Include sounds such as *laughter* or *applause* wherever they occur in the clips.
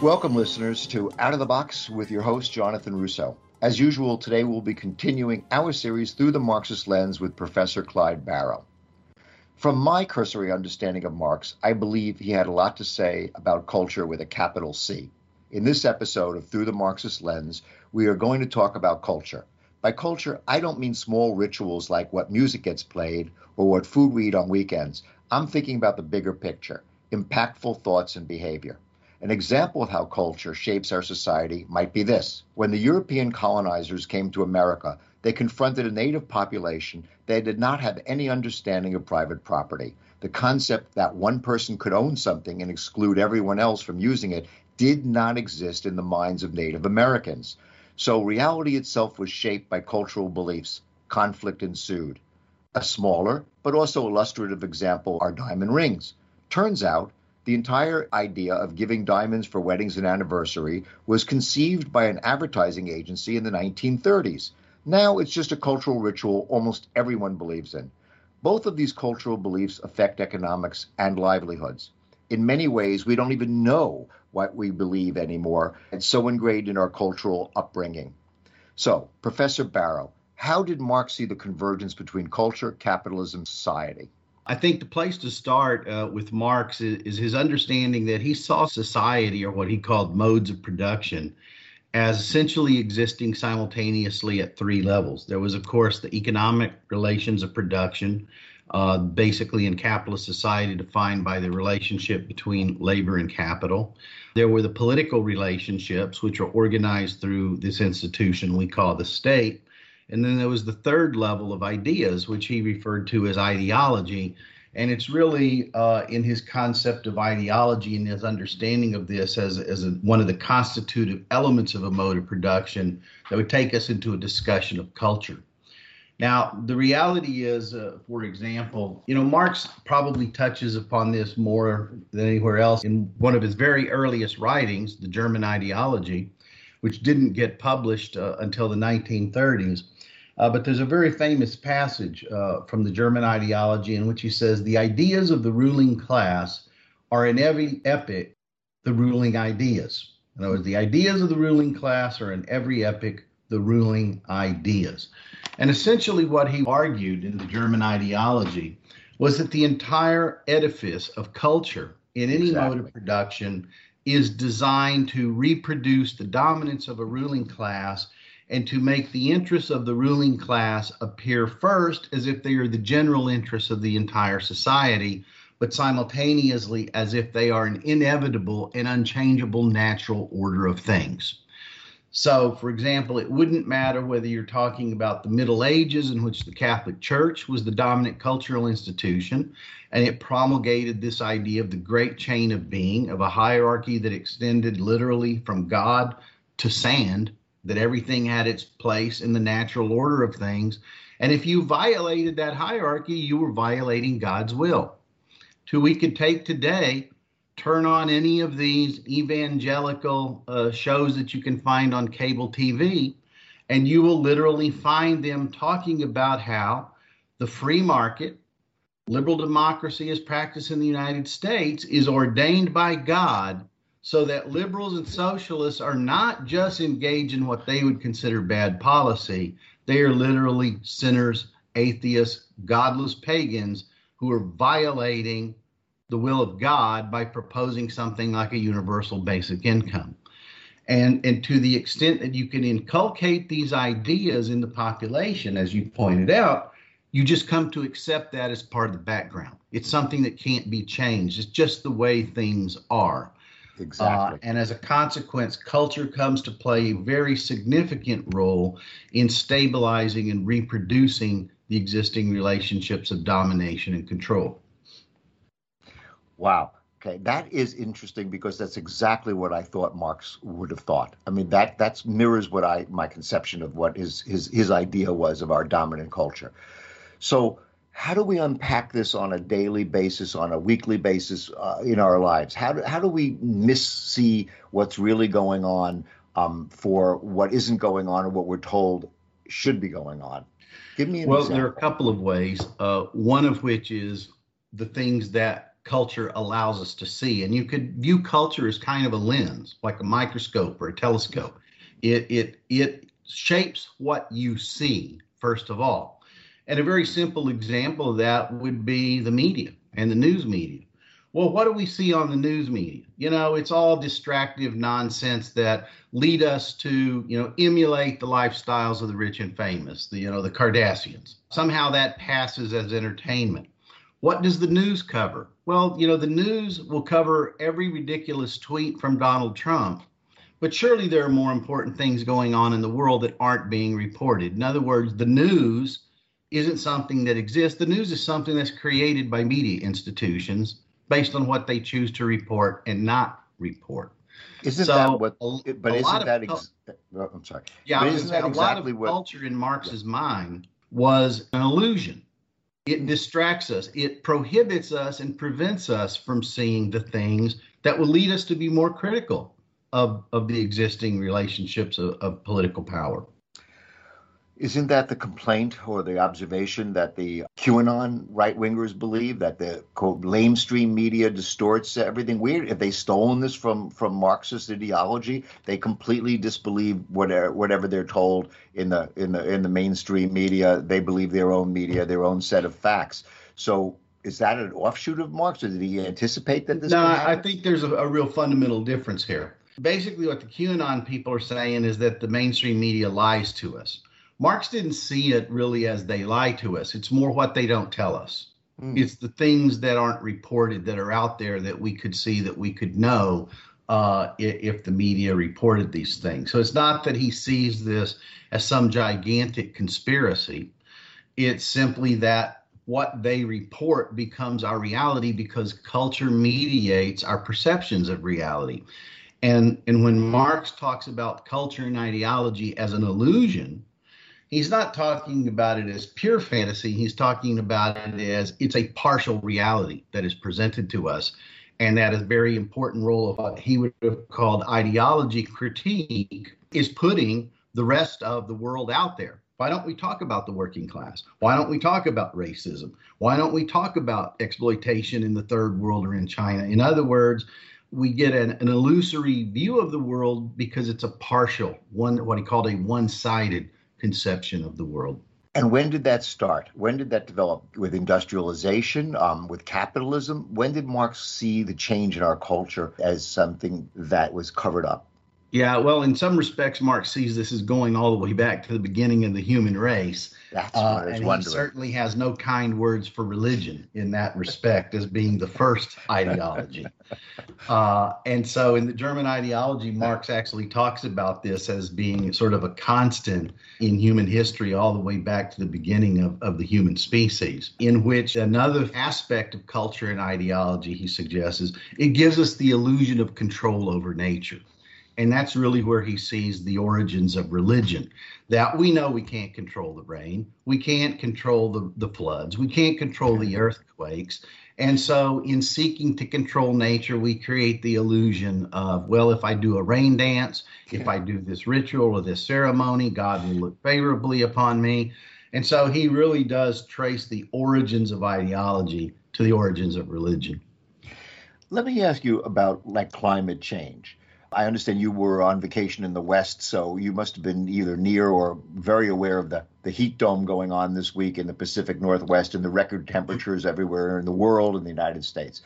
Welcome, listeners, to Out of the Box with your host, Jonathan Russo. As usual, today we'll be continuing our series through the Marxist lens with Professor Clyde Barrow. From my cursory understanding of Marx, I believe he had a lot to say about culture with a capital C. In this episode of Through the Marxist Lens, we are going to talk about culture. By culture, I don't mean small rituals like what music gets played or what food we eat on weekends. I'm thinking about the bigger picture, impactful thoughts and behavior. An example of how culture shapes our society might be this. When the European colonizers came to America, they confronted a native population that did not have any understanding of private property. The concept that one person could own something and exclude everyone else from using it did not exist in the minds of Native Americans. So reality itself was shaped by cultural beliefs. Conflict ensued. A smaller, but also illustrative example are diamond rings. Turns out the entire idea of giving diamonds for weddings and anniversary was conceived by an advertising agency in the 1930s. Now it's just a cultural ritual almost everyone believes in. Both of these cultural beliefs affect economics and livelihoods. In many ways, we don't even know what we believe anymore. It's so ingrained in our cultural upbringing. So, Professor Barrow, how did Marx see the convergence between culture, capitalism, society? I think the place to start uh, with Marx is, is, his understanding that he saw society, or what he called modes of production, as essentially existing simultaneously at three levels. There was, of course, the economic relations of production, uh, basically in capitalist society defined by the relationship between labor and capital. There were the political relationships, which are organized through this institution we call the state. And then there was the third level of ideas, which he referred to as ideology. And it's really uh, in his concept of ideology and his understanding of this as, as a, one of the constitutive elements of a mode of production that would take us into a discussion of culture. Now, the reality is, uh, for example, you know, Marx probably touches upon this more than anywhere else in one of his very earliest writings, The German Ideology, which didn't get published uh, until the 1930s. Uh, but there's a very famous passage uh, from the German ideology in which he says the ideas of the ruling class are in every epoch the ruling ideas. In other words, the ideas of the ruling class are in every epoch the ruling ideas. And essentially, what he argued in the German ideology was that the entire edifice of culture in any exactly. mode of production is designed to reproduce the dominance of a ruling class and to make the interests of the ruling class appear first as if they are the general interests of the entire society, but simultaneously as if they are an inevitable and unchangeable natural order of things. So, for example, it wouldn't matter whether you're talking about the Middle Ages, in which the Catholic Church was the dominant cultural institution, and it promulgated this idea of the great chain of being, of a hierarchy that extended literally from God to sand, that everything had its place in the natural order of things. And if you violated that hierarchy, you were violating God's will. To we could take today, turn on any of these evangelical uh, shows that you can find on cable TV, and you will literally find them talking about how the free market, liberal democracy as practiced in the United States, is ordained by God so that liberals and socialists are not just engaged in what they would consider bad policy, they are literally sinners, atheists, godless pagans who are violating the will of God by proposing something like a universal basic income. And, and to the extent that you can inculcate these ideas in the population, as you pointed out, you just come to accept that as part of the background. It's something that can't be changed. It's just the way things are. Exactly. Uh, and as a consequence, culture comes to play a very significant role in stabilizing and reproducing the existing relationships of domination and control. Wow. Okay, that is interesting because that's exactly what I thought Marx would have thought. I mean, that that's mirrors what I my conception of what his his his idea was of our dominant culture. So how do we unpack this on a daily basis, on a weekly basis uh, in our lives? How do, how do we miss see what's really going on um, for what isn't going on or what we're told should be going on? Give me an well, example. there are a couple of ways. Uh, one of which is the things that culture allows us to see, and you could view culture as kind of a lens, like a microscope or a telescope. It it it shapes what you see first of all, and a very simple example of that would be the media and the news media. Well, what do we see on the news media? You know, it's all distractive nonsense that lead us to, you know, emulate the lifestyles of the rich and famous, the, you know, the Kardashians. Somehow that passes as entertainment. What does the news cover? Well, you know, the news will cover every ridiculous tweet from Donald Trump, but surely there are more important things going on in the world that aren't being reported. In other words, the news isn't something that exists. The news is something that's created by media institutions based on what they choose to report and not report. Isn't so that what? a, But a isn't that? Ex- oh, I'm sorry. yeah, but isn't that say, a lot exactly of what- culture in Marx's mind was an illusion. It distracts us. It prohibits us and prevents us from seeing the things that will lead us to be more critical of, of the existing relationships of, of political power. Isn't that the complaint or the observation that the QAnon right wingers believe that the quote lamestream media distorts everything? Weird. If they stolen this from from Marxist ideology, they completely disbelieve whatever whatever they're told in the in the in the mainstream media. They believe their own media, their own set of facts. So is that an offshoot of Marx, or did he anticipate that this? No, I think there's a, a real fundamental difference here. Basically, what the QAnon people are saying is that the mainstream media lies to us. Marx didn't see it really as they lie to us. It's more what they don't tell us. Hmm. It's the things that aren't reported that are out there that we could see, that we could know uh, if the media reported these things. So it's not that he sees this as some gigantic conspiracy. It's simply that what they report becomes our reality because culture mediates our perceptions of reality. And, and when Marx talks about culture and ideology as an illusion, he's not talking about it as pure fantasy. He's talking about it as it's a partial reality that is presented to us. And that is a very important role of what he would have called ideology critique is putting the rest of the world out there. Why don't we talk about the working class? Why don't we talk about racism? Why don't we talk about exploitation in the third world or in China? In other words, we get an, an illusory view of the world because it's a partial one, what he called a one-sided conception of the world. And when did that start? When did that develop? With industrialization, um, with capitalism? When did Marx see the change in our culture as something that was covered up? Yeah, well, in some respects, Marx sees this as going all the way back to the beginning of the human race. That's Uh, I was and he certainly has no kind words for religion in that respect as being the first *laughs* ideology. Uh, and so in the German ideology, Marx actually talks about this as being sort of a constant in human history all the way back to the beginning of, of the human species, in which another aspect of culture and ideology, he suggests, is it gives us the illusion of control over nature. And that's really where he sees the origins of religion. That we know we can't control the rain, we can't control the, the floods, we can't control the earthquakes. And so, in seeking to control nature, we create the illusion of, well, if I do a rain dance, if I do this ritual or this ceremony, God will look favorably upon me. And so, he really does trace the origins of ideology to the origins of religion. Let me ask you about like climate change. I understand you were on vacation in the West, so you must have been either near or very aware of the, the heat dome going on this week in the Pacific Northwest and the record temperatures everywhere in the world and the United States.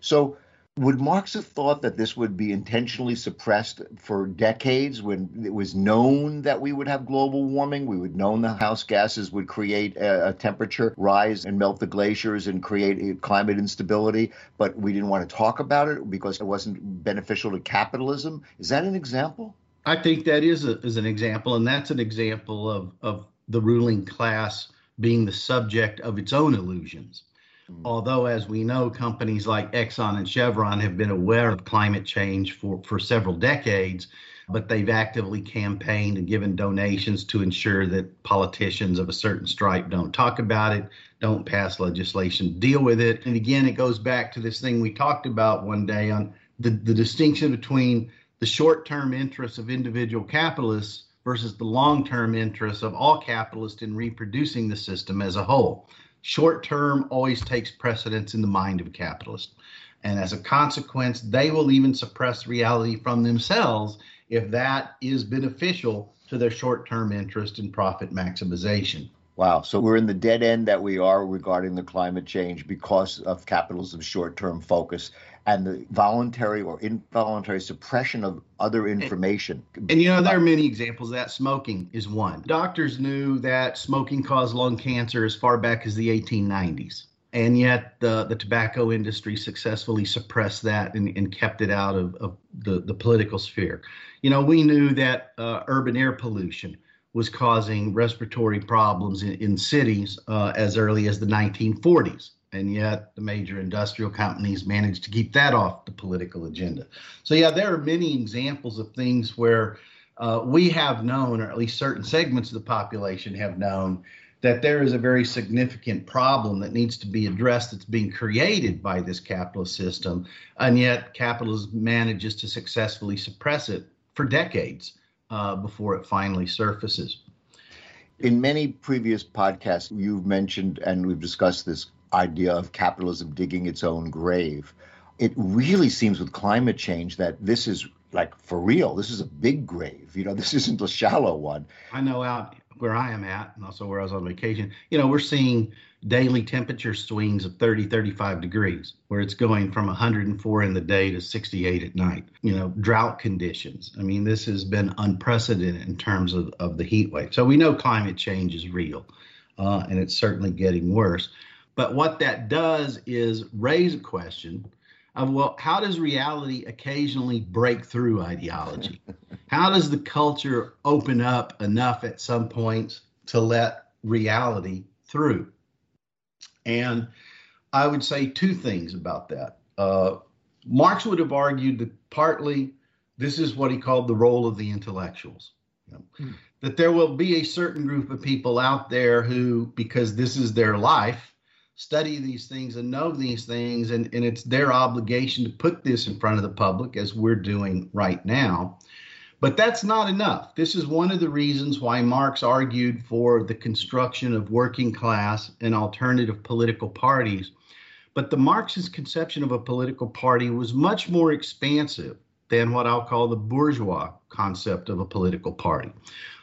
So, would Marx have thought that this would be intentionally suppressed for decades when it was known that we would have global warming? We would know the house gases would create a, a temperature rise and melt the glaciers and create climate instability, but we didn't want to talk about it because it wasn't beneficial to capitalism. Is that an example? I think that is, a, is an example, and that's an example of, of the ruling class being the subject of its own illusions. Mm-hmm. Although, as we know, companies like Exxon and Chevron have been aware of climate change for, for several decades, but they've actively campaigned and given donations to ensure that politicians of a certain stripe don't talk about it, don't pass legislation deal with it. And again, it goes back to this thing we talked about one day on the, the distinction between the short term interests of individual capitalists versus the long term interests of all capitalists in reproducing the system as a whole. Short term always takes precedence in the mind of a capitalist. And as a consequence, they will even suppress reality from themselves if that is beneficial to their short term interest in profit maximization. Wow. So we're in the dead end that we are regarding the climate change because of capitalism's short term focus and the voluntary or involuntary suppression of other information. And, and, you know, there are many examples of that. Smoking is one. Doctors knew that smoking caused lung cancer as far back as the 1890s. And yet, the, the tobacco industry successfully suppressed that and, and kept it out of, of the, the political sphere. You know, we knew that uh, urban air pollution was causing respiratory problems in, in cities uh, as early as the 1940s. And yet, the major industrial companies managed to keep that off the political agenda. So, yeah, there are many examples of things where uh, we have known, or at least certain segments of the population have known, that there is a very significant problem that needs to be addressed that's being created by this capitalist system. And yet, capitalism manages to successfully suppress it for decades uh, before it finally surfaces. In many previous podcasts, you've mentioned and we've discussed this idea of capitalism digging its own grave. It really seems with climate change that this is like for real. This is a big grave. You know, *laughs* this isn't a shallow one. I know out where I am at, and also where I was on vacation, you know, we're seeing daily temperature swings of 30, 35 degrees, where it's going from 104 in the day to 68 at night. You know, drought conditions. I mean, this has been unprecedented in terms of, of the heat wave. So we know climate change is real, uh, and it's certainly getting worse. But what that does is raise a question of well, how does reality occasionally break through ideology? how does the culture open up enough at some points to let reality through? And I would say two things about that. Uh, Marx would have argued that partly this is what he called the role of the intellectuals. You know, mm. That there will be a certain group of people out there who, because this is their life, study these things and know these things, and, and it's their obligation to put this in front of the public as we're doing right now. But that's not enough. This is one of the reasons why Marx argued for the construction of working class and alternative political parties. But the Marxist conception of a political party was much more expansive than what I'll call the bourgeois concept of a political party.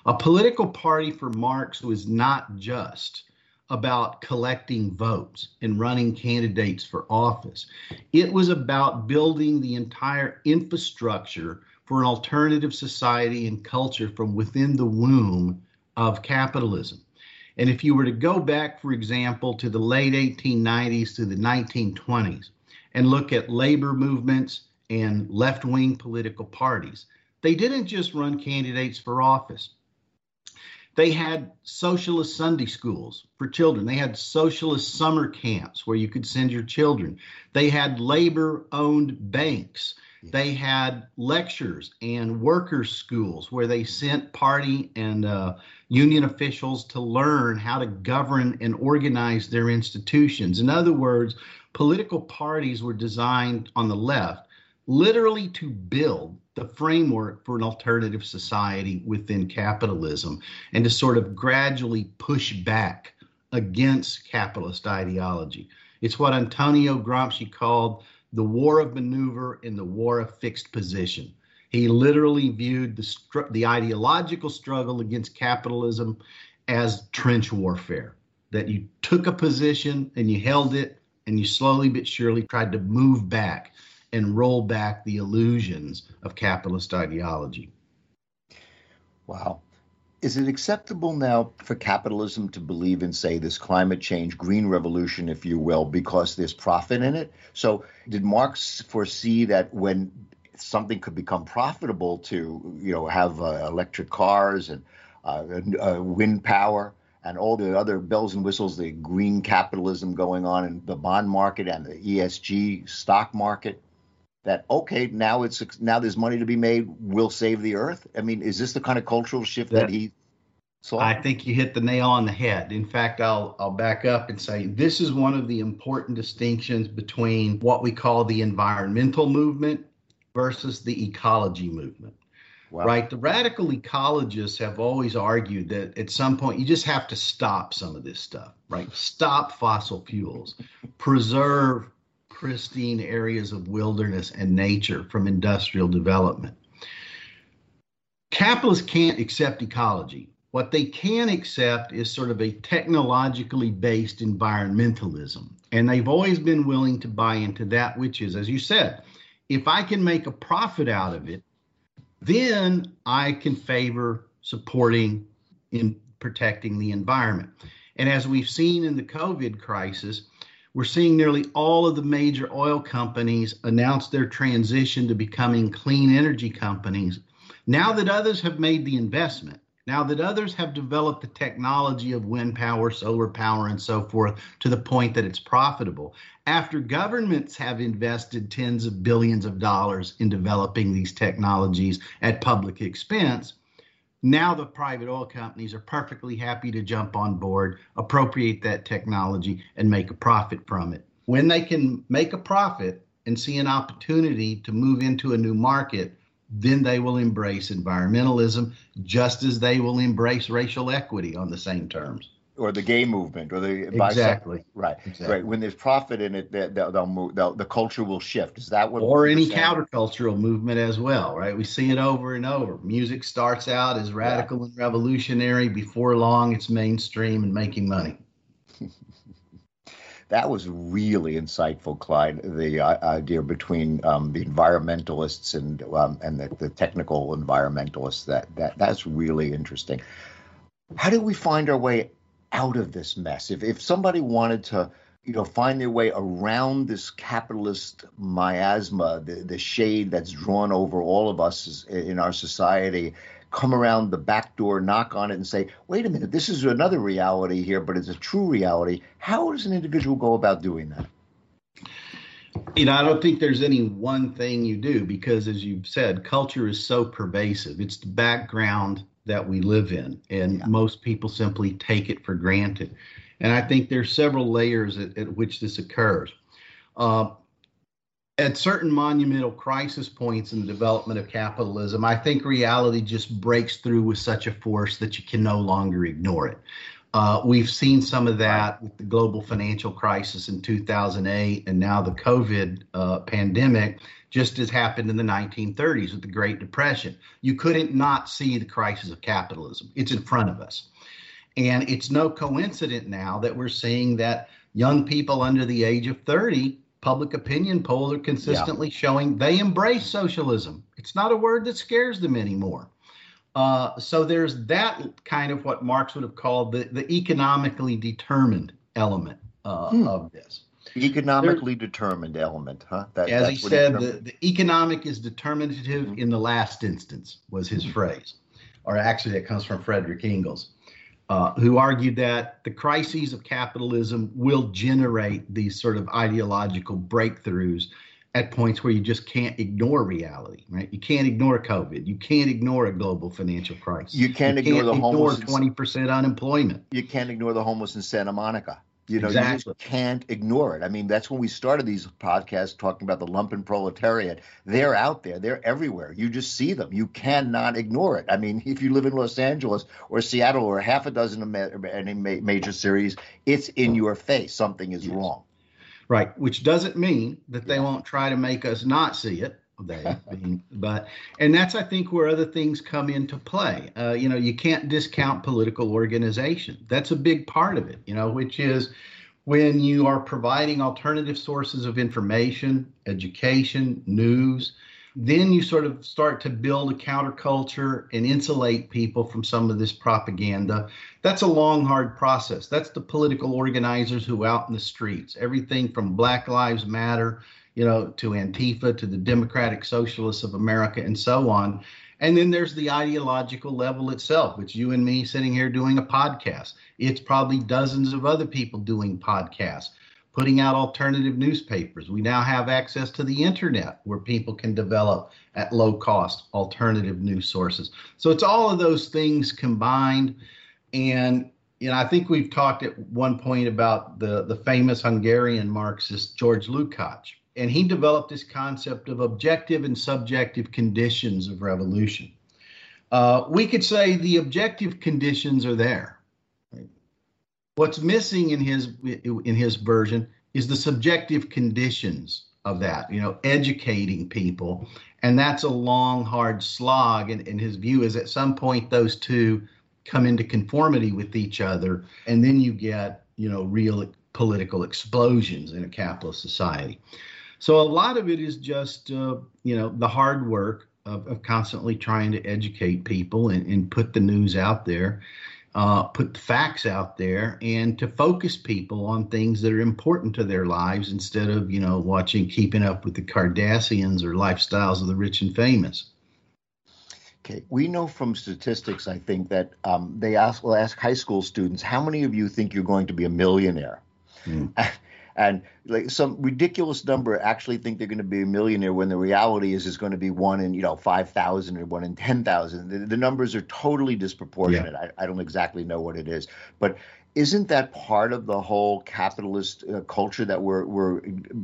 A political party for Marx was not just about collecting votes and running candidates for office. It was about building the entire infrastructure for an alternative society and culture from within the womb of capitalism. And if you were to go back, for example, to the late 1890s to the 1920s and look at labor movements and left wing political parties, they didn't just run candidates for office. They had socialist Sunday schools for children. They had socialist summer camps where you could send your children. They had labor owned banks. They had lectures and workers' schools where they sent party and uh, union officials to learn how to govern and organize their institutions. In other words, political parties were designed on the left literally to build the framework for an alternative society within capitalism and to sort of gradually push back against capitalist ideology. It's what Antonio Gramsci called the war of maneuver and the war of fixed position. He literally viewed the, the ideological struggle against capitalism as trench warfare, that you took a position and you held it and you slowly but surely tried to move back and roll back the illusions of capitalist ideology. Wow. Is it acceptable now for capitalism to believe in, say, this climate change, green revolution, if you will, because there's profit in it? So, did Marx foresee that when something could become profitable to, you know, have uh, electric cars and uh, uh, wind power, and all the other bells and whistles, the green capitalism going on in the bond market and the ESG stock market, that okay now it's now there's money to be made we'll save the earth i mean is this the kind of cultural shift that, that he saw i think you hit the nail on the head in fact i'll i'll back up and say this is one of the important distinctions between what we call the environmental movement versus the ecology movement Wow. Right. The radical ecologists have always argued that at some point you just have to stop some of this stuff, right? Stop fossil fuels, preserve pristine areas of wilderness and nature from industrial development. Capitalists can't accept ecology. What they can accept is sort of a technologically based environmentalism. And they've always been willing to buy into that, which is, as you said, if I can make a profit out of it, then I can favor supporting in protecting the environment. And as we've seen in the COVID crisis, we're seeing nearly all of the major oil companies announce their transition to becoming clean energy companies. Now that others have made the investment, now that others have developed the technology of wind power, solar power, and so forth to the point that it's profitable, after governments have invested tens of billions of dollars in developing these technologies at public expense, now the private oil companies are perfectly happy to jump on board, appropriate that technology, and make a profit from it. When they can make a profit and see an opportunity to move into a new market, then they will embrace environmentalism just as they will embrace racial equity on the same terms or the gay movement or the exactly right exactly. right when there's profit in it they'll, they'll move they'll, the culture will shift is that what or any saying? countercultural movement as well right we see it over and over music starts out as radical yeah. and revolutionary before long it's mainstream and making money *laughs* that was really insightful, Clyde. The uh, idea between um, the environmentalists and um, and the, the, technical environmentalists that that that's really interesting. How do we find our way out of this mess. If if somebody wanted to, you know, find their way around this capitalist miasma, the, the shade that's drawn over all of us in our society, come around the back door, knock on it, and say, wait a minute, this is another reality here, but it's a true reality. How does an individual go about doing that? You know, I don't think there's any one thing you do because, as you've said, culture is so pervasive. It's the background that we live in, and yeah. most people simply take it for granted. And I think there's several layers at, at which this occurs. Uh, at certain monumental crisis points in the development of capitalism, I think reality just breaks through with such a force that you can no longer ignore it. Uh, we've seen some of that with the global financial crisis in 2008 and now the COVID uh, pandemic just as happened in the 1930s with the Great Depression. You couldn't not see the crisis of capitalism. It's in front of us. And it's no coincidence now that we're seeing that young people under the age of 30, public opinion polls are consistently yeah. showing they embrace socialism. It's not a word that scares them anymore. Uh, so there's that kind of what Marx would have called the, the economically determined element uh, hmm. of this economically there, determined element, huh? That, as he said, the, the economic is determinative mm-hmm. in the last instance, was his mm-hmm. phrase. Or actually, it comes from Frederick Engels, uh, who argued that the crises of capitalism will generate these sort of ideological breakthroughs at points where you just can't ignore reality, right? You can't ignore COVID. You can't ignore a global financial crisis. You can't, you ignore can't the ignore twenty percent unemployment. You can't ignore the homeless in Santa Monica. You know, exactly. you just can't ignore it. I mean, that's when we started these podcasts talking about the lumpen proletariat. They're out there. They're everywhere. You just see them. You cannot ignore it. I mean, *laughs* if you live in Los Angeles or Seattle or half a dozen of any major cities, it's in your face. Something is yes. wrong. Right, which doesn't mean that they yeah. won't try to make us not see it they but and that's I think where other things come into play. Uh, you know, you can't discount political organization. That's a big part of it. You know, which is when you are providing alternative sources of information, education, news, then you sort of start to build a counterculture and insulate people from some of this propaganda. That's a long, hard process. That's the political organizers who out in the streets, everything from Black Lives Matter you know, to Antifa, to the Democratic Socialists of America, and so on. And then there's the ideological level itself, which you and me sitting here doing a podcast. It's probably dozens of other people doing podcasts, putting out alternative newspapers. We now have access to the internet where people can develop at low cost alternative news sources. So it's all of those things combined. And you know, I think we've talked at one point about the the famous Hungarian Marxist George Lukács and he developed this concept of objective and subjective conditions of revolution. Uh, we could say the objective conditions are there. What's missing in his in his version is the subjective conditions of that. You know, educating people, and that's a long, hard slog. And, and his view is at some point those two come into conformity with each other, and then you get you know real political explosions in a capitalist society. So a lot of it is just uh, you know the hard work of, of, constantly trying to educate people and, and put the news out there, uh, put the facts out there, and to focus people on things that are important to their lives instead of you know watching Keeping Up with the Kardashians or Lifestyles of the Rich and Famous. Okay, we know from statistics, I think that um, they ask will ask high school students, how many of you think you're going to be a millionaire? Mm. *laughs* And like some ridiculous number actually think they're going to be a millionaire when the reality is it's going to be one in you know five thousand or one in ten thousand. The, the, numbers are totally disproportionate. Yeah. I, I don't exactly know what it is, but isn't that part of the whole capitalist uh, culture that we're we're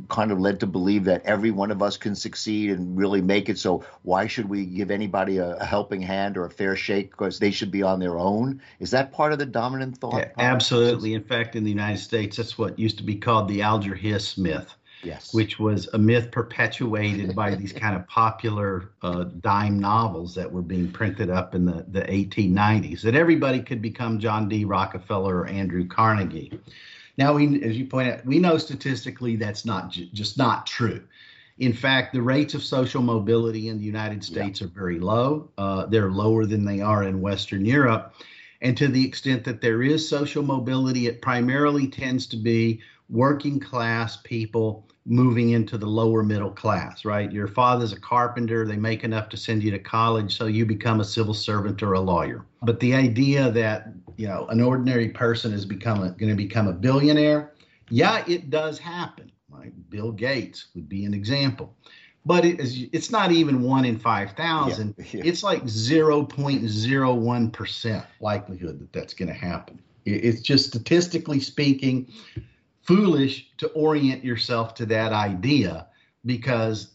kind of led to believe that every one of us can succeed and really make it? So why should we give anybody a, a helping hand or a fair shake because they should be on their own? Is that part of the dominant thought? Yeah, absolutely. In fact, in the United States, that's what used to be called the Alger Hiss myth yes. which was a myth perpetuated by these kind of popular uh, dime novels that were being printed up in the, the 1890s, that everybody could become John D. Rockefeller or Andrew Carnegie. Now, we, as you point out, we know statistically that's not ju- just not true. In fact, the rates of social mobility in the United States yeah. are very low. Uh, they're lower than they are in Western Europe. And to the extent that there is social mobility, it primarily tends to be working class people moving into the lower middle class, right? Your father's a carpenter, they make enough to send you to college, so you become a civil servant or a lawyer. But the idea that, you know, an ordinary person is become going to become a billionaire, yeah, it does happen, right? Bill Gates would be an example. But it is, it's not even one in 5,000. Yeah, yeah. It's like 0.01% likelihood that that's going to happen. It's just statistically speaking, foolish to orient yourself to that idea because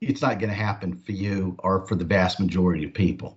it's not going to happen for you or for the vast majority of people.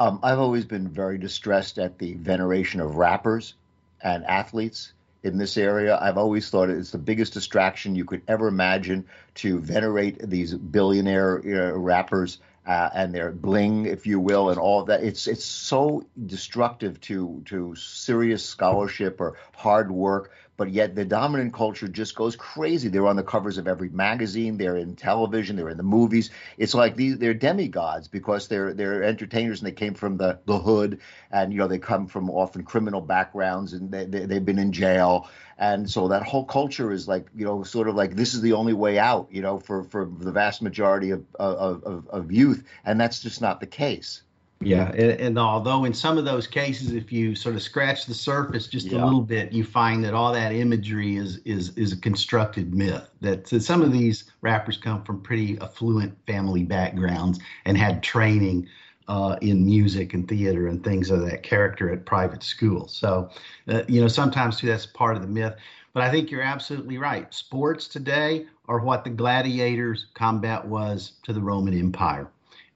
Um, I've always been very distressed at the veneration of rappers and athletes in this area. I've always thought it's the biggest distraction you could ever imagine to venerate these billionaire uh, rappers uh, and their bling, if you will, and all that. It's it's so destructive to to serious scholarship or hard work but yet the dominant culture just goes crazy. They're on the covers of every magazine, they're in television, they're in the movies. It's like these they're demigods because they're they're entertainers and they came from the, the hood. And you know they come from often criminal backgrounds and they, they, they've been in jail. And so that whole culture is like you know sort of like this is the only way out you know for for the vast majority of of, of, of youth. And that's just not the case yeah, and, and, although in some of those cases, if you sort of scratch the surface just yeah. a little bit, you find that all that imagery is is is a constructed myth. That some of these rappers come from pretty affluent family backgrounds and had training uh, in music and theater and things of that character at private schools. So, uh, you know, sometimes too that's part of the myth. But I think you're absolutely right. Sports today are what the gladiators' combat was to the Roman Empire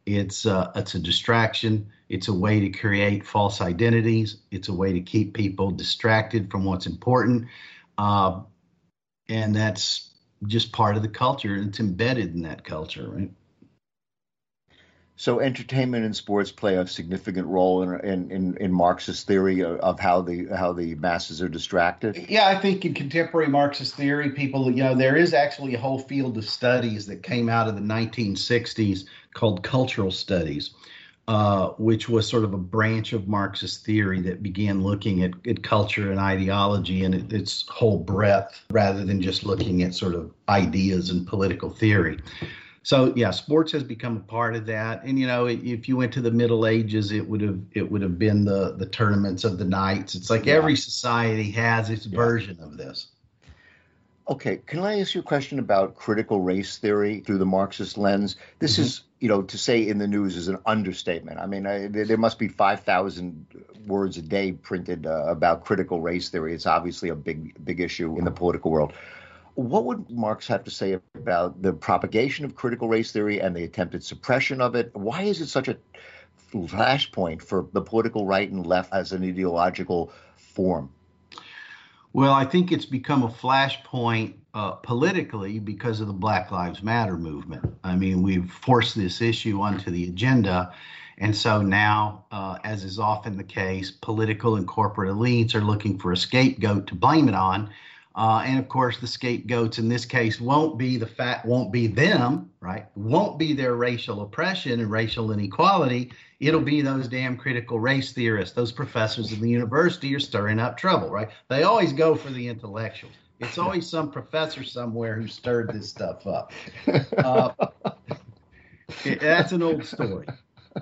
it's uh, it's a distraction. It's a way to create false identities. It's a way to keep people distracted from what's important, uh, and that's just part of the culture. It's embedded in that culture, right? So entertainment and sports play a significant role in in, in, in Marxist theory of how the how the masses are distracted. Yeah, I think in contemporary Marxist theory, people you know there is actually a whole field of studies that came out of the 1960s called cultural studies. Uh, which was sort of a branch of Marxist theory that began looking at, at culture and ideology and it, its whole breadth rather than just looking at sort of ideas and political theory so yeah, sports has become a part of that. And you know, if you went to the Middle Ages, it would have it would have been the the tournaments of the knights. It's like yeah. every society has its yeah. version of this. Okay, can I ask you a question about critical race theory through the Marxist lens? This mm-hmm. is, you know, to say in the news is an understatement. I mean, I, there must be 5,000 words a day printed uh, about critical race theory. It's obviously a big, big issue in the political world. What would Marx have to say about the propagation of critical race theory and the attempted suppression of it? Why is it such a flashpoint for the political right and left as an ideological form? Well, I think it's become a flashpoint uh, politically because of the Black Lives Matter movement. I mean, we've forced this issue onto the agenda. And so now, uh, as is often the case, political and corporate elites are looking for a scapegoat to blame it on. Uh, and of course, the scapegoats in this case won't be the fact, won't be them, right? Won't be their racial oppression and racial inequality. It'll be those damn critical race theorists, those professors in the university are stirring up trouble, right? They always go for the intellectuals. It's always some professor somewhere who stirred this stuff up. Uh, it, that's an old story.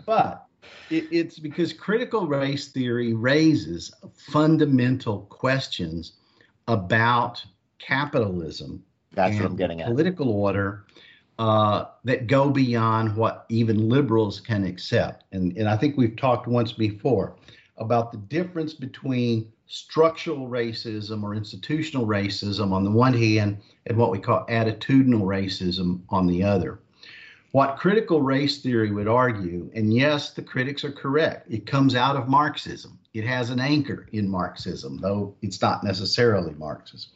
But it, it's because critical race theory raises fundamental questions about capitalism. That's what I'm getting at. Political order uh, that go beyond what even liberals can accept. And, and I think we've talked once before about the difference between structural racism or institutional racism on the one hand and what we call attitudinal racism on the other. What critical race theory would argue, and yes, the critics are correct, it comes out of Marxism. It has an anchor in Marxism, though it's not necessarily Marxist.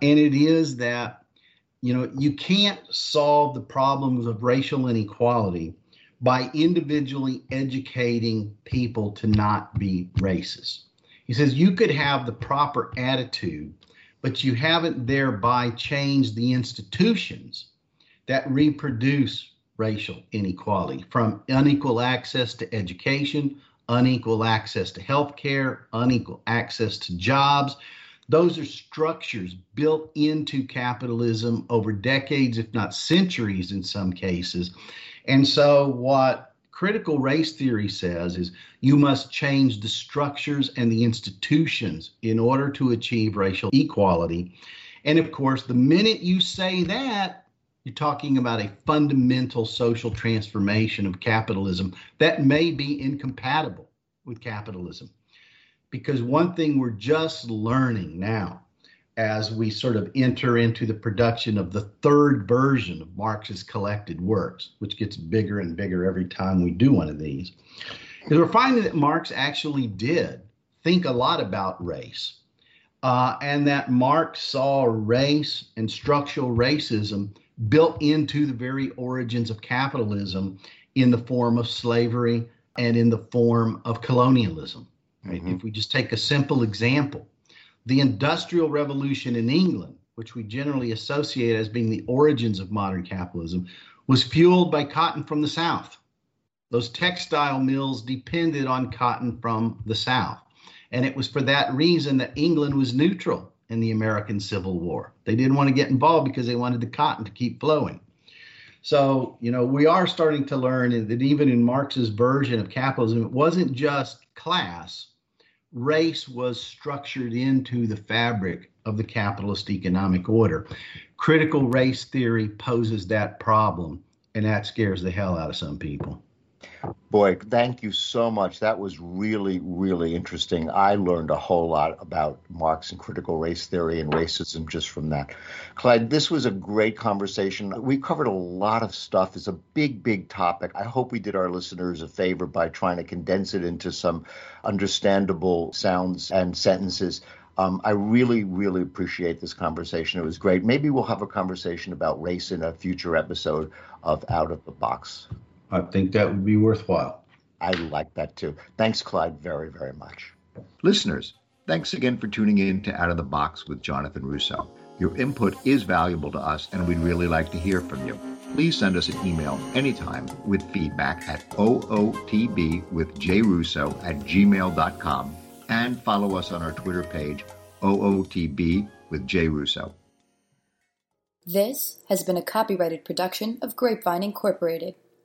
And it is that, you know, you can't solve the problems of racial inequality by individually educating people to not be racist. He says you could have the proper attitude, but you haven't thereby changed the institutions that reproduce racial inequality from unequal access to education, unequal access to health care, unequal access to jobs. Those are structures built into capitalism over decades, if not centuries in some cases. And so, what critical race theory says is you must change the structures and the institutions in order to achieve racial equality. And of course, the minute you say that, you're talking about a fundamental social transformation of capitalism that may be incompatible with capitalism. Because one thing we're just learning now as we sort of enter into the production of the third version of Marx's collected works, which gets bigger and bigger every time we do one of these, is we're finding that Marx actually did think a lot about race. Uh, and that Marx saw race and structural racism built into the very origins of capitalism in the form of slavery and in the form of colonialism. Right? Mm-hmm. If we just take a simple example, the Industrial Revolution in England, which we generally associate as being the origins of modern capitalism, was fueled by cotton from the South. Those textile mills depended on cotton from the South. And it was for that reason that England was neutral in the American Civil War. They didn't want to get involved because they wanted the cotton to keep flowing. So, you know, we are starting to learn that even in Marx's version of capitalism, it wasn't just class, race was structured into the fabric of the capitalist economic order. Critical race theory poses that problem, and that scares the hell out of some people. Boy, thank you so much. That was really, really interesting. I learned a whole lot about Marx and critical race theory and racism just from that. Clyde, this was a great conversation. We covered a lot of stuff. It's a big, big topic. I hope we did our listeners a favor by trying to condense it into some understandable sounds and sentences. Um, I really, really appreciate this conversation. It was great. Maybe we'll have a conversation about race in a future episode of Out of the Box. I think that would be worthwhile. I like that too. Thanks, Clyde, very, very much. Listeners, thanks again for tuning in to Out of the Box with Jonathan Russo. Your input is valuable to us, and we'd really like to hear from you. Please send us an email anytime with feedback at ootb with jrusso at gmail.com and follow us on our Twitter page, ootb with jrusso. This has been a copyrighted production of Grapevine Incorporated.